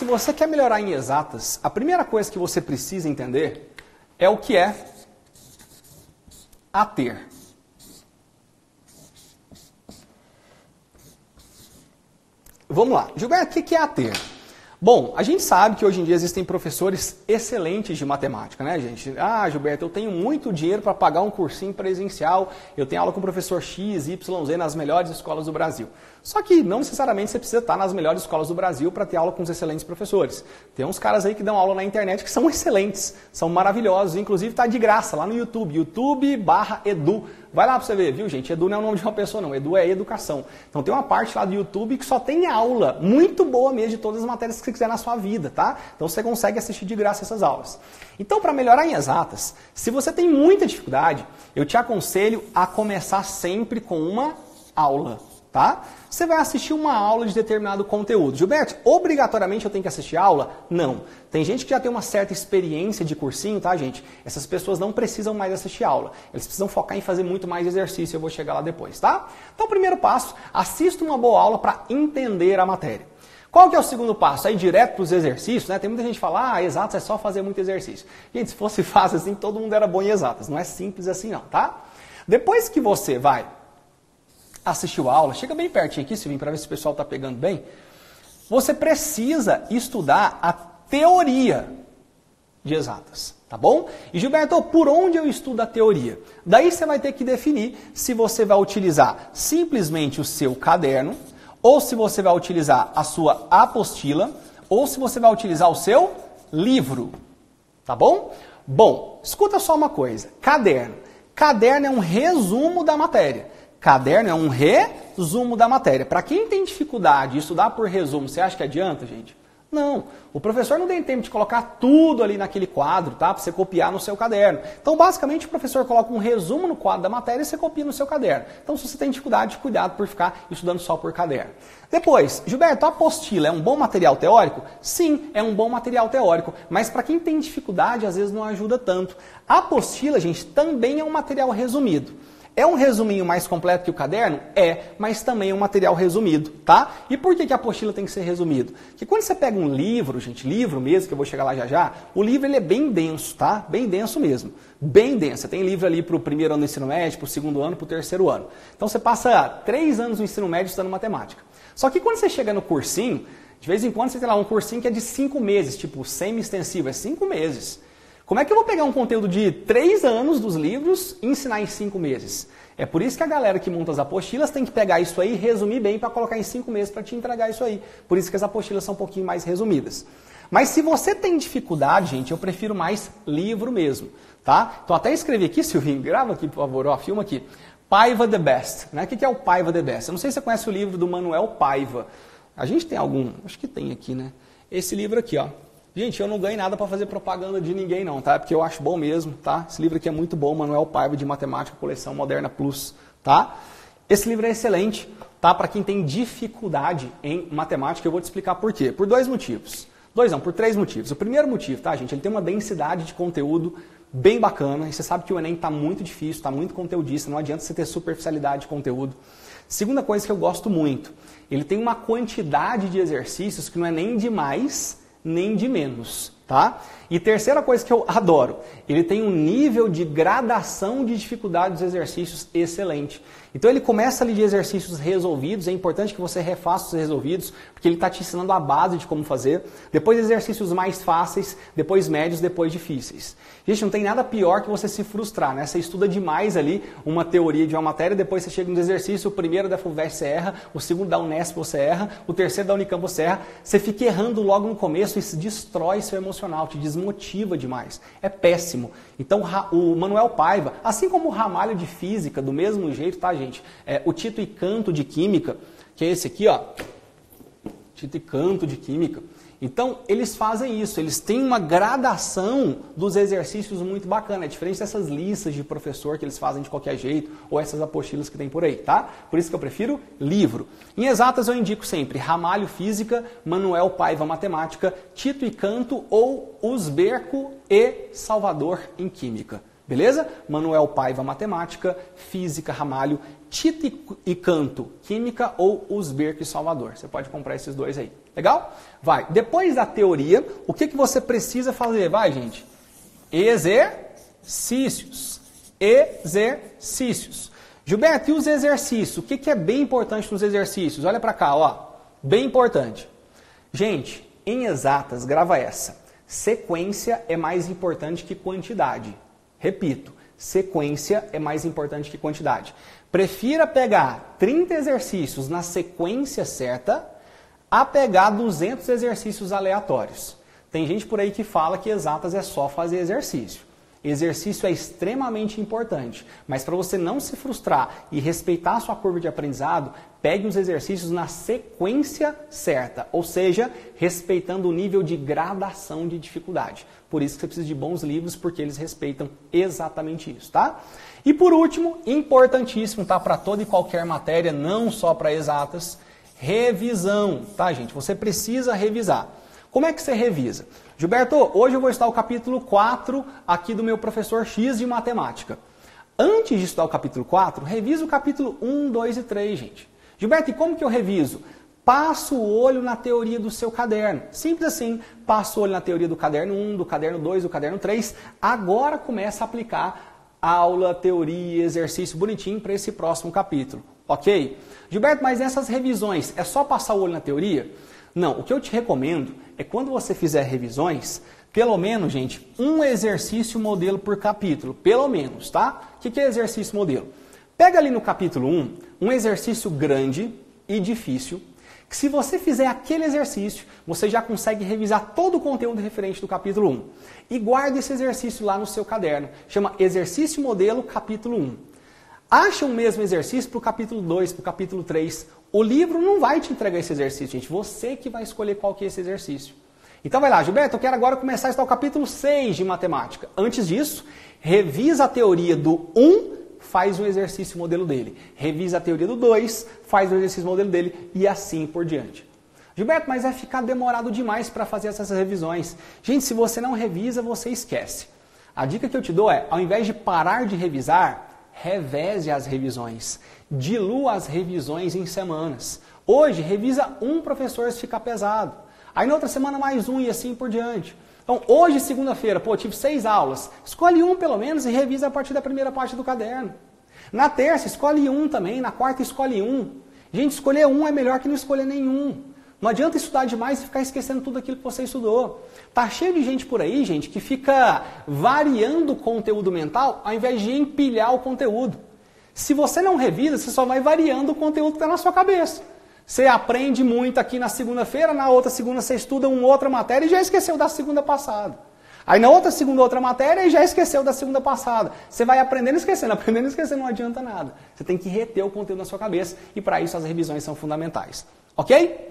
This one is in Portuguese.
se você quer melhorar em exatas, a primeira coisa que você precisa entender é o que é a ter. Vamos lá. Gilberto, o que é a ter? Bom, a gente sabe que hoje em dia existem professores excelentes de matemática, né, gente? Ah, Gilberto, eu tenho muito dinheiro para pagar um cursinho presencial, eu tenho aula com o professor X, Y, Z nas melhores escolas do Brasil. Só que não necessariamente você precisa estar nas melhores escolas do Brasil para ter aula com os excelentes professores. Tem uns caras aí que dão aula na internet que são excelentes, são maravilhosos, inclusive está de graça lá no YouTube, YouTube barra edu. Vai lá para você ver, viu, gente? Edu não é o nome de uma pessoa, não. Edu é educação. Então tem uma parte lá do YouTube que só tem aula, muito boa mesmo, de todas as matérias que você quiser na sua vida, tá? Então você consegue assistir de graça essas aulas. Então, para melhorar em exatas, se você tem muita dificuldade, eu te aconselho a começar sempre com uma aula tá? Você vai assistir uma aula de determinado conteúdo. Gilberto, obrigatoriamente eu tenho que assistir aula? Não. Tem gente que já tem uma certa experiência de cursinho, tá, gente? Essas pessoas não precisam mais assistir aula. Eles precisam focar em fazer muito mais exercício. Eu vou chegar lá depois, tá? Então, primeiro passo, assista uma boa aula para entender a matéria. Qual que é o segundo passo? Aí direto para os exercícios, né? Tem muita gente que fala, ah, exatos é só fazer muito exercício. Gente, se fosse fácil assim, todo mundo era bom em exatas. Não é simples assim não, tá? Depois que você vai assistiu a aula, chega bem pertinho aqui, Silvinho, para ver se o pessoal está pegando bem. Você precisa estudar a teoria de exatas, tá bom? E Gilberto, por onde eu estudo a teoria? Daí você vai ter que definir se você vai utilizar simplesmente o seu caderno, ou se você vai utilizar a sua apostila, ou se você vai utilizar o seu livro, tá bom? Bom, escuta só uma coisa: caderno. Caderno é um resumo da matéria. Caderno é um resumo da matéria. Para quem tem dificuldade de estudar por resumo, você acha que adianta, gente? Não. O professor não tem tempo de colocar tudo ali naquele quadro, tá? Para você copiar no seu caderno. Então, basicamente, o professor coloca um resumo no quadro da matéria e você copia no seu caderno. Então, se você tem dificuldade, cuidado por ficar estudando só por caderno. Depois, Gilberto, a apostila é um bom material teórico? Sim, é um bom material teórico. Mas para quem tem dificuldade, às vezes não ajuda tanto. A apostila, gente, também é um material resumido. É um resuminho mais completo que o caderno? É, mas também é um material resumido, tá? E por que, que a apostila tem que ser resumido? Porque quando você pega um livro, gente, livro mesmo, que eu vou chegar lá já já, o livro ele é bem denso, tá? Bem denso mesmo. Bem denso. Você tem livro ali para o primeiro ano do ensino médio, para o segundo ano, para o terceiro ano. Então você passa três anos no ensino médio estudando matemática. Só que quando você chega no cursinho, de vez em quando você tem lá um cursinho que é de cinco meses, tipo semi-extensivo, é cinco meses. Como é que eu vou pegar um conteúdo de três anos dos livros e ensinar em cinco meses? É por isso que a galera que monta as apostilas tem que pegar isso aí, resumir bem para colocar em cinco meses para te entregar isso aí. Por isso que as apostilas são um pouquinho mais resumidas. Mas se você tem dificuldade, gente, eu prefiro mais livro mesmo, tá? Então até escrevi aqui, Silvinho, grava aqui, por favor, ó, filma aqui. Paiva the Best. Né? O que é o Paiva the Best? Eu não sei se você conhece o livro do Manuel Paiva. A gente tem algum, acho que tem aqui, né? Esse livro aqui, ó. Gente, eu não ganho nada para fazer propaganda de ninguém não, tá? Porque eu acho bom mesmo, tá? Esse livro aqui é muito bom, Manuel Paiva de Matemática, coleção Moderna Plus, tá? Esse livro é excelente, tá? Para quem tem dificuldade em matemática, eu vou te explicar por quê. Por dois motivos. Dois não, por três motivos. O primeiro motivo, tá, gente? Ele tem uma densidade de conteúdo bem bacana. E você sabe que o Enem está muito difícil, está muito conteudista, não adianta você ter superficialidade de conteúdo. Segunda coisa que eu gosto muito, ele tem uma quantidade de exercícios que não é nem de mais nem de menos, tá? E terceira coisa que eu adoro, ele tem um nível de gradação de dificuldade dos exercícios excelente. Então ele começa ali de exercícios resolvidos, é importante que você refaça os resolvidos, porque ele está te ensinando a base de como fazer. Depois exercícios mais fáceis, depois médios, depois difíceis. Gente, não tem nada pior que você se frustrar, né? Você estuda demais ali uma teoria de uma matéria, depois você chega no exercício, o primeiro da FUVEST você erra, o segundo da Unesp você erra, o terceiro da Unicamp você erra. Você fica errando logo no começo e se destrói seu emocional, te desmotiva demais. É péssimo. Então o Manuel Paiva, assim como o Ramalho de Física, do mesmo jeito, tá, gente? É, o Tito e Canto de Química, que é esse aqui, ó. Tito e Canto de Química. Então, eles fazem isso, eles têm uma gradação dos exercícios muito bacana, é diferente dessas listas de professor que eles fazem de qualquer jeito, ou essas apostilas que tem por aí, tá? Por isso que eu prefiro livro. Em exatas eu indico sempre Ramalho Física, Manuel Paiva Matemática, Tito e Canto ou Usberco e Salvador em Química. Beleza? Manuel Paiva Matemática, Física Ramalho, Tito e Canto Química ou Usberco e Salvador. Você pode comprar esses dois aí. Legal? Vai. Depois da teoria, o que, que você precisa fazer? Vai, gente. Exercícios. Exercícios. Gilberto, e os exercícios? O que, que é bem importante nos exercícios? Olha para cá, ó. Bem importante. Gente, em exatas, grava essa. Sequência é mais importante que quantidade. Repito, sequência é mais importante que quantidade. Prefira pegar 30 exercícios na sequência certa a pegar 200 exercícios aleatórios. Tem gente por aí que fala que exatas é só fazer exercício. Exercício é extremamente importante, mas para você não se frustrar e respeitar a sua curva de aprendizado, pegue os exercícios na sequência certa, ou seja, respeitando o nível de gradação de dificuldade. Por isso que você precisa de bons livros, porque eles respeitam exatamente isso, tá? E por último, importantíssimo, tá? Para toda e qualquer matéria, não só para exatas, revisão, tá, gente? Você precisa revisar. Como é que você revisa? Gilberto, hoje eu vou estudar o capítulo 4 aqui do meu professor X de matemática. Antes de estudar o capítulo 4, revisa o capítulo 1, 2 e 3, gente. Gilberto, e como que eu reviso? Passo o olho na teoria do seu caderno. Simples assim, passo o olho na teoria do caderno 1, do caderno 2, do caderno 3. Agora começa a aplicar aula, teoria, exercício bonitinho para esse próximo capítulo. Ok? Gilberto, mas essas revisões é só passar o olho na teoria? Não, o que eu te recomendo é quando você fizer revisões, pelo menos, gente, um exercício modelo por capítulo. Pelo menos, tá? O que é exercício modelo? Pega ali no capítulo 1 um exercício grande e difícil, que se você fizer aquele exercício, você já consegue revisar todo o conteúdo referente do capítulo 1. E guarde esse exercício lá no seu caderno. Chama Exercício Modelo Capítulo 1. Acha o mesmo exercício para o capítulo 2, para o capítulo 3. O livro não vai te entregar esse exercício, gente. Você que vai escolher qual que é esse exercício. Então vai lá, Gilberto, eu quero agora começar a estudar o capítulo 6 de matemática. Antes disso, revisa a teoria do 1, faz o exercício modelo dele. Revisa a teoria do 2, faz o exercício modelo dele e assim por diante. Gilberto, mas vai ficar demorado demais para fazer essas revisões. Gente, se você não revisa, você esquece. A dica que eu te dou é, ao invés de parar de revisar, reveze as revisões. Dilua as revisões em semanas. Hoje, revisa um professor se ficar pesado. Aí na outra semana mais um e assim por diante. Então, hoje, segunda-feira, pô, tive seis aulas. Escolhe um pelo menos e revisa a partir da primeira parte do caderno. Na terça, escolhe um também. Na quarta, escolhe um. Gente, escolher um é melhor que não escolher nenhum. Não adianta estudar demais e ficar esquecendo tudo aquilo que você estudou. Tá cheio de gente por aí, gente, que fica variando o conteúdo mental ao invés de empilhar o conteúdo. Se você não revisa, você só vai variando o conteúdo que está na sua cabeça. Você aprende muito aqui na segunda-feira, na outra segunda você estuda uma outra matéria e já esqueceu da segunda passada. Aí na outra segunda outra matéria e já esqueceu da segunda passada. Você vai aprendendo e esquecendo, aprendendo e esquecendo, não adianta nada. Você tem que reter o conteúdo na sua cabeça e para isso as revisões são fundamentais. Ok?